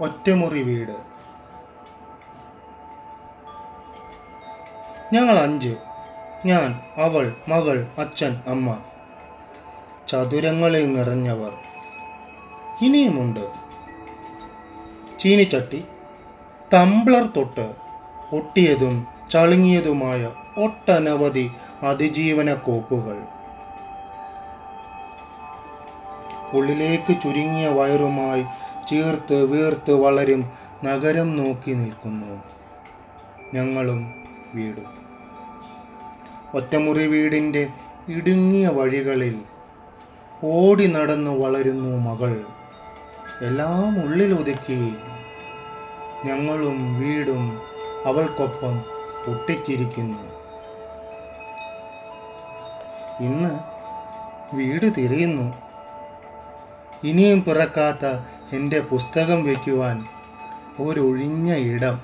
ഒറ്റമുറി വീട്. ഞങ്ങൾ അഞ്ച് ഞാൻ അവൾ മകൾ അച്ഛൻ അമ്മ. ചതുരങ്ങളിൽ നിറഞ്ഞവർ. ഇനിയുമുണ്ട്. ചീനിച്ചട്ടി. തംബ്ലർ തൊട്ട് ഒട്ടിയതും ചളുങ്ങിയതുമായ ഒട്ടനവധി അതിജീവന കോപ്പുകൾ ഉള്ളിലേക്ക് ചുരുങ്ങിയ വയറുമായി ചീർത്ത് വീർത്ത് വളരും നഗരം നോക്കി നിൽക്കുന്നു. ഞങ്ങളും വീടും. ഒറ്റമുറി വീടിന്റെ ഇടുങ്ങിയ വഴികളിൽ ഓടി നടന്നു വളരുന്നു മകൾ. എല്ലാം ഉള്ളിലൊതുക്കി ഞങ്ങളും വീടും അവൾക്കൊപ്പം ഒട്ടിച്ചിരിക്കുന്നു ഇന്ന് വീട് തിരയുന്നു. ഇനിയും പിറക്കാത്ത എന്റെ പുസ്തകം വയ്ക്കുവാൻ ഒരൊഴിഞ്ഞ ഇടം